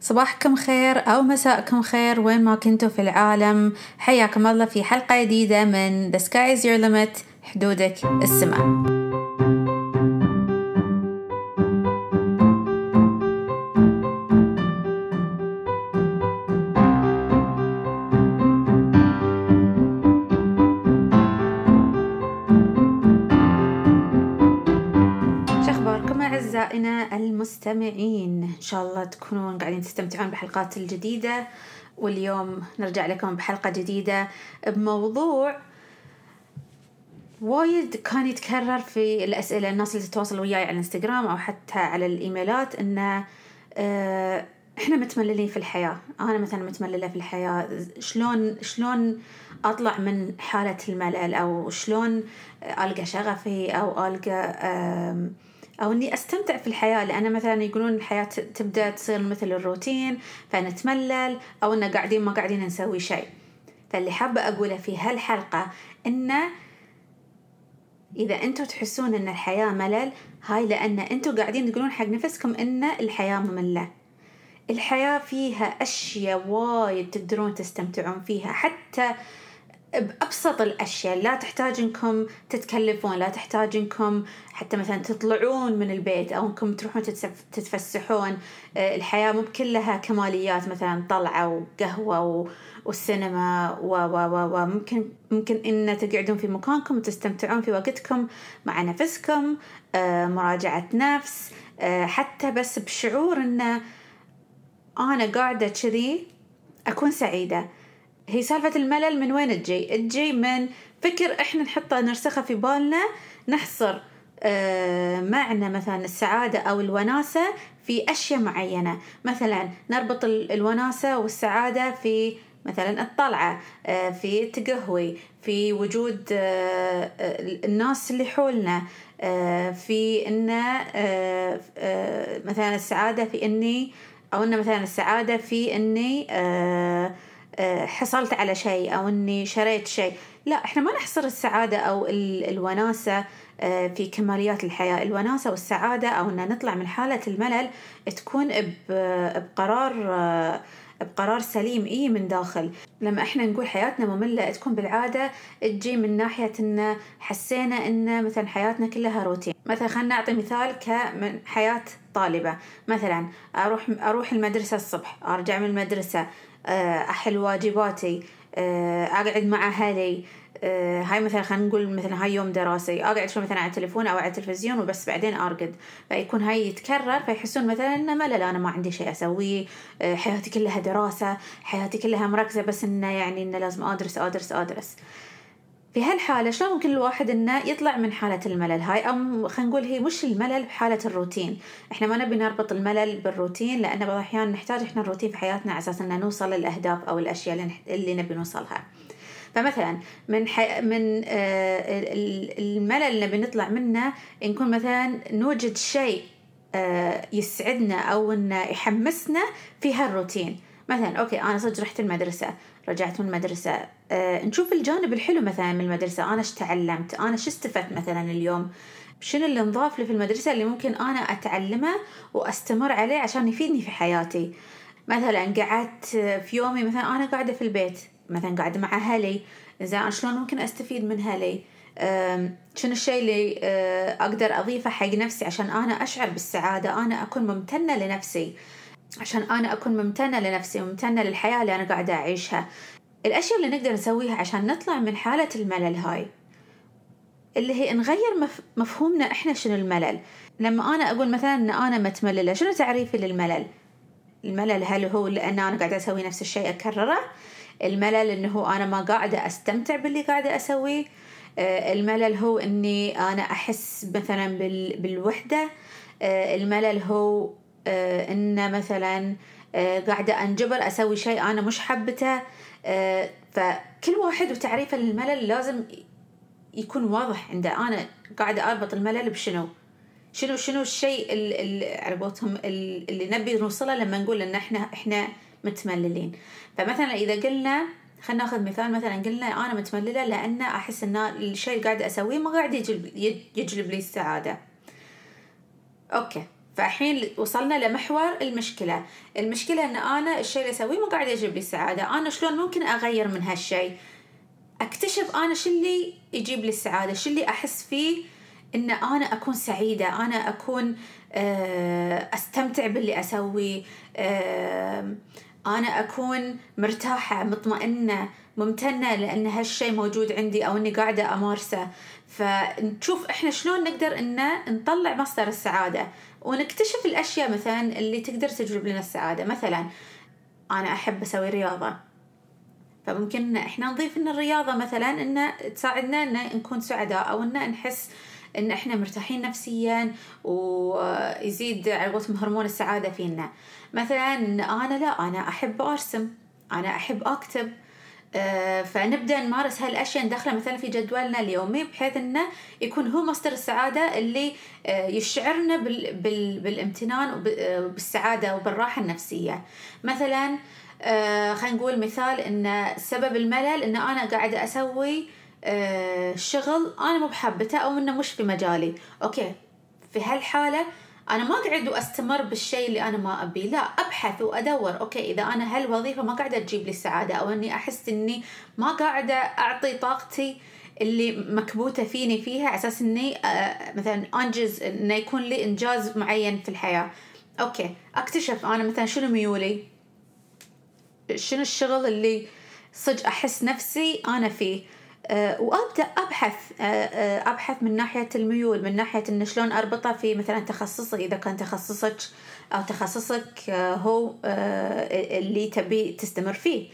صباحكم خير أو مساءكم خير وين ما كنتوا في العالم. حياكم الله في حلقة جديدة من The Sky is Your Limit حدودك السماء. أعزائنا المستمعين. إن شاء الله تكونون قاعدين تستمتعون بحلقات الجديدة. واليوم نرجع لكم بحلقة جديدة بموضوع وايد كان يتكرر في الأسئلة. الناس اللي تتواصل وياي على الإنستغرام أو حتى على الإيميلات إنه آه، إحنا متمللين في الحياة. أنا مثلا متمللة في الحياة. شلون شلون أطلع من حالة الملل؟ أو شلون ألقى شغفي؟ أو ألقى آم، أو إني أستمتع في الحياة لأن مثلا يقولون الحياة ت- تبدأ تصير مثل الروتين فنتملل أو إن قاعدين ما قاعدين نسوي شيء. فاللي حابة أقوله في هالحلقة إنه إذا أنتوا تحسون إن الحياة ملل هاي لأن أنتوا قاعدين تقولون حق نفسكم إن الحياة مملة. الحياة فيها أشياء وايد تقدرون تستمتعون فيها حتى بأبسط الأشياء لا تحتاج إنكم تتكلفون لا تحتاج إنكم حتى مثلا تطلعون من البيت أو إنكم تروحون تتفسحون. آه، الحياة مو كلها كماليات مثلا طلعة وقهوة و- والسينما و و و وممكن ممكن إن تقعدون في مكانكم وتستمتعون في وقتكم مع نفسكم. آه، مراجعة نفس. آه، حتى بس بشعور إنه أنا قاعدة كذي أكون سعيدة. هي سالفة الملل من وين تجي؟ تجي من فكر إحنا نحطه نرسخه في بالنا نحصر آه، معنى مثلا السعادة أو الوناسة في أشياء معينة مثلا نربط ال- الوناسة والسعادة في مثلا الطلعة آه، في التقهوي في وجود آه، الناس اللي حولنا آه، في إن آه، آه، مثلا السعادة في إني أو إن مثلا السعادة في إني آه، حصلت على شيء أو إني شريت شيء. لا إحنا ما نحصر السعادة أو ال- الوناسة آه، في كماليات الحياة. الوناسة والسعادة أو إن نطلع من حالة الملل تكون بقرار آه، بقرار سليم إيه من داخل. لما إحنا نقول حياتنا مملة تكون بالعادة تجي من ناحية إن حسينا إن مثلا حياتنا كلها روتين. مثلا خلينا نعطي مثال كمن حياة طالبة. مثلا أروح أروح المدرسة الصبح أرجع من المدرسة آه، أحل واجباتي آه، أقعد مع أهلي آه، هاي مثلا خلينا نقول مثلا هاي يوم دراسي أقعد شوي مثلا على التليفون أو على التلفزيون وبس بعدين أرقد. فيكون هاي يتكرر فيحسون مثلا إنه ملل أنا ما عندي شيء أسويه آه، حياتي كلها دراسة حياتي كلها مركزة بس إنه يعني إنه لازم أدرس أدرس أدرس. في هالحالة شلون ممكن الواحد إنه يطلع من حالة الملل؟ هاي أو خلينا نقول هي مش الملل بحالة الروتين، إحنا ما نبي نربط الملل بالروتين لأن بعض الأحيان نحتاج إحنا الروتين في حياتنا على أساس ان نوصل للأهداف أو الأشياء اللي, اللي نبي نوصلها. فمثلا من حي... من آه، ال- الملل اللي نبي نطلع منه نكون مثلا نوجد شيء آه، يسعدنا أو إنه يحمسنا في هالروتين. مثلا أوكي أنا صدق رحت المدرسة. رجعت من المدرسة. آه، نشوف الجانب الحلو مثلا من المدرسة. أنا إيش تعلمت؟ أنا إيش استفدت مثلا اليوم؟ شنو اللي انضاف لي في المدرسة اللي ممكن أنا أتعلمه وأستمر عليه عشان يفيدني في حياتي؟ مثلا قعدت في يومي مثلا أنا قاعدة في البيت مثلا قاعدة مع أهلي. زين أنا شلون ممكن أستفيد من أهلي؟ أم، شنو الشيء اللي أه، أقدر أضيفه حق نفسي عشان أنا أشعر بالسعادة؟ أنا أكون ممتنة لنفسي. عشان أنا أكون ممتنة لنفسي ممتنة للحياة اللي أنا قاعدة أعيشها. الأشياء اللي نقدر نسويها عشان نطلع من حالة الملل هاي اللي هي نغير مف... مفهومنا إحنا شنو الملل؟ لما أنا أقول مثلا إن أنا متمللة شنو تعريفي للملل؟ الملل هل هو لأن أنا قاعدة أسوي نفس الشيء أكرره؟ الملل إنه أنا ما قاعدة أستمتع باللي قاعدة أسويه؟ آه، الملل هو إني أنا أحس مثلا بال... بالوحدة؟ آه، الملل هو إن مثلا آه، قاعدة أنجبر أسوي شيء أنا مش حبته. آه، فكل واحد وتعريفه للملل لازم يكون واضح عنده. أنا قاعدة أربط الملل بشنو؟ شنو شنو الشيء ال- ال- على قولتهم ال- اللي نبي نوصله لما نقول إن إحنا إحنا متمللين. فمثلا إذا قلنا خلينا ناخذ مثال مثلا قلنا أنا متمللة لأن أحس إن الشيء اللي قاعدة أسويه ما قاعد يجلب يجلب لي السعادة. أوكي. فالحين وصلنا لمحور المشكلة. المشكلة أن أنا الشيء اللي أسويه ما قاعد يجيب لي سعادة أنا شلون ممكن أغير من هالشيء؟ أكتشف أنا شو اللي يجيب لي السعادة؟ شو اللي أحس فيه إن أنا أكون سعيدة؟ أنا أكون آه، أستمتع باللي اسويه آه، أنا أكون مرتاحة مطمئنة ممتنة لأن هالشيء موجود عندي أو إني قاعدة أمارسه. فنشوف إحنا شلون نقدر إن نطلع مصدر السعادة. ونكتشف الأشياء مثلا اللي تقدر تجلب لنا السعادة. مثلا أنا أحب أسوي رياضة. فممكن إحنا نضيف إن الرياضة مثلا إن تساعدنا إن نكون سعداء أو إن نحس إن إحنا مرتاحين نفسيا ويزيد على قولتهم هرمون السعادة فينا. مثلا أنا لا أنا أحب أرسم. أنا أحب أكتب. آه، فنبدأ نمارس هالأشياء ندخلها مثلا في جدولنا اليومي بحيث إنه يكون هو مصدر السعادة اللي آه، يشعرنا بالامتنان وبالسعاده وبالراحة النفسية. مثلا آه، خلينا نقول مثال إن سبب الملل إن أنا قاعدة أسوي شغل أنا مو بحابته أو إنه مش في مجالي. okay في هالحالة أنا ما قاعد وأستمر بالشيء اللي أنا ما أبيه. لا أبحث وأدور. okay إذا أنا هالوظيفة ما قاعدة تجيب لي السعاده أو إني أحس إني ما قاعدة أعطي طاقتي اللي مكبوتة فيني فيها على أساس إني آه مثلا أنجز إنه يكون لي إنجاز معين في الحياة. okay أكتشف أنا مثلا شنو ميولي؟ شنو الشغل اللي صدق أحس نفسي أنا فيه؟ وابدا أبحث آه، آه، أبحث من ناحية الميول من ناحية إن شلون أربطه في مثلا تخصصي إذا كان تخصصك أو تخصصك هو اللي تبي تستمر فيه.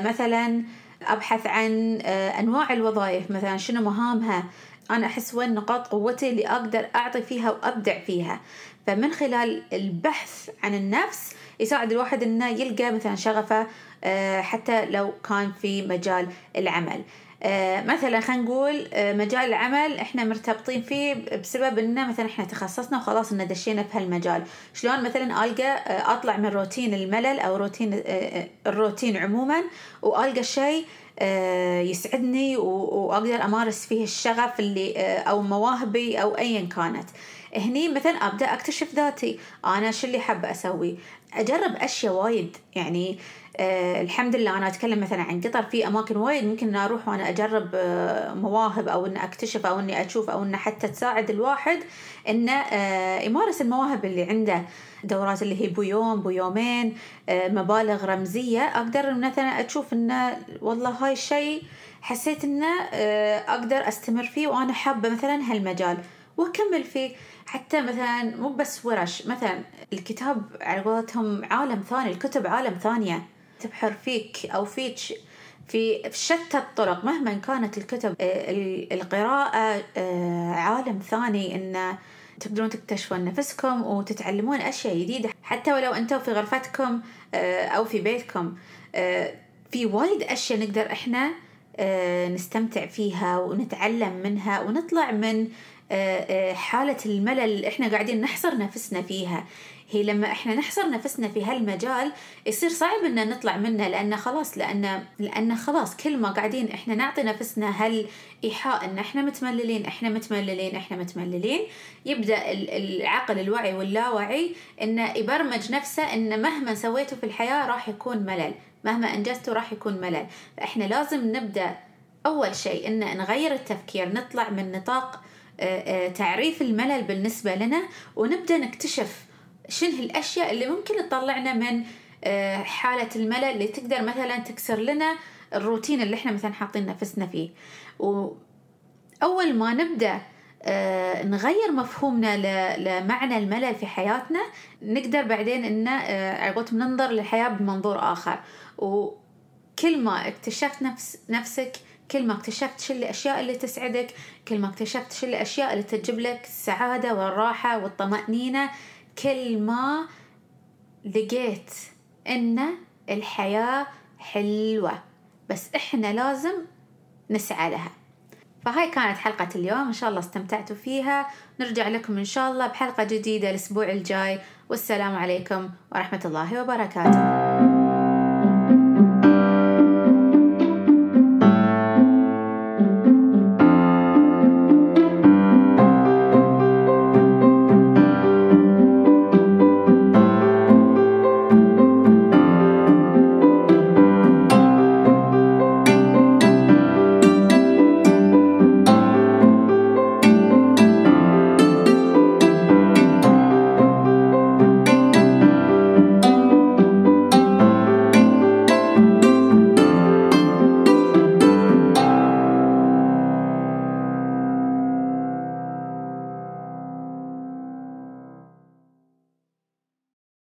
مثلا أبحث عن أنواع الوظائف مثلا شنو مهامها. أنا أحس وين نقاط قوتي اللي أقدر أعطي فيها وأبدع فيها. فمن خلال البحث عن النفس يساعد الواحد إنه يلقى مثلا شغفه حتى لو كان في مجال العمل. آه، مثلا خلينا نقول آه، مجال العمل إحنا مرتبطين فيه بسبب إنه مثلا إحنا تخصصنا وخلاص ان دشينا في هالمجال. شلون مثلا ألقى آه، أطلع من روتين الملل أو روتين الروتين عموما وألقى شيء يسعدني وأقدر أمارس فيه الشغف اللي أو مواهبي أو ايا كانت. هني مثلا أبدأ أكتشف ذاتي. أنا شو اللي حابة أسوي؟ أجرب أشياء وايد. يعني آه الحمد لله أنا أتكلم مثلا عن قطر في أماكن وايد ممكن أروح وأنا أجرب آه مواهب أو إني أكتشف أو إني أشوف أو إنه حتى تساعد الواحد إنه آه يمارس المواهب اللي عنده. دورات اللي هي بو يوم بو يومين آه مبالغ رمزية. أقدر مثلا أشوف إنه والله هاي الشيء حسيت إنه آه أقدر أستمر فيه وأنا حابة مثلا هالمجال وأكمل فيه. حتى مثلا مو بس ورش مثلا الكتاب على قولتهم عالم ثاني الكتب عالم ثانية. تبحر فيك أو فيك في شتى الطرق مهما كانت الكتب آه، القراءة آه، عالم ثاني إن تقدرون تكتشفون نفسكم وتتعلمون أشياء جديدة. حتى ولو أنتم في غرفتكم آه، أو في بيتكم في وايد أشياء نقدر إحنا نستمتع فيها ونتعلم منها ونطلع من حالة الملل اللي إحنا قاعدين نحصر نفسنا فيها. هي لما إحنا نحصر نفسنا في هالمجال يصير صعب ان نطلع منه لأن خلاص لأن لأن خلاص كل ما قاعدين إحنا نعطي نفسنا هالإيحاء إن إحنا متمللين إحنا متمللين إحنا متمللين يبدأ العقل الوعي واللاوعي إنه يبرمج نفسه إن مهما سويته في الحياة راح يكون ملل مهما أنجزته راح يكون ملل. فإحنا لازم نبدأ أول شيء إن نغير التفكير نطلع من نطاق آه، آه، تعريف الملل بالنسبة لنا ونبدأ نكتشف شنو الأشياء اللي ممكن تطلعنا من آه، حالة الملل اللي تقدر مثلا تكسر لنا الروتين اللي إحنا مثلا حاطين نفسنا فيه. وأول ما نبدأ آه، نغير مفهومنا لمعنى الملل في حياتنا نقدر بعدين إن آه، عقبت ننظر للحياة بمنظور آخر. وكل ما اكتشفت نفس نفسك كل ما اكتشفت شو الأشياء اللي تسعدك كل ما اكتشفت شو الأشياء اللي تجيب لك السعادة والراحة والطمأنينة كل ما لقيت إن الحياة حلوة. بس إحنا لازم نسعى لها. فهاي كانت حلقة اليوم إن شاء الله استمتعتوا فيها. نرجع لكم إن شاء الله بحلقة جديدة الأسبوع الجاي. والسلام عليكم ورحمة الله وبركاته.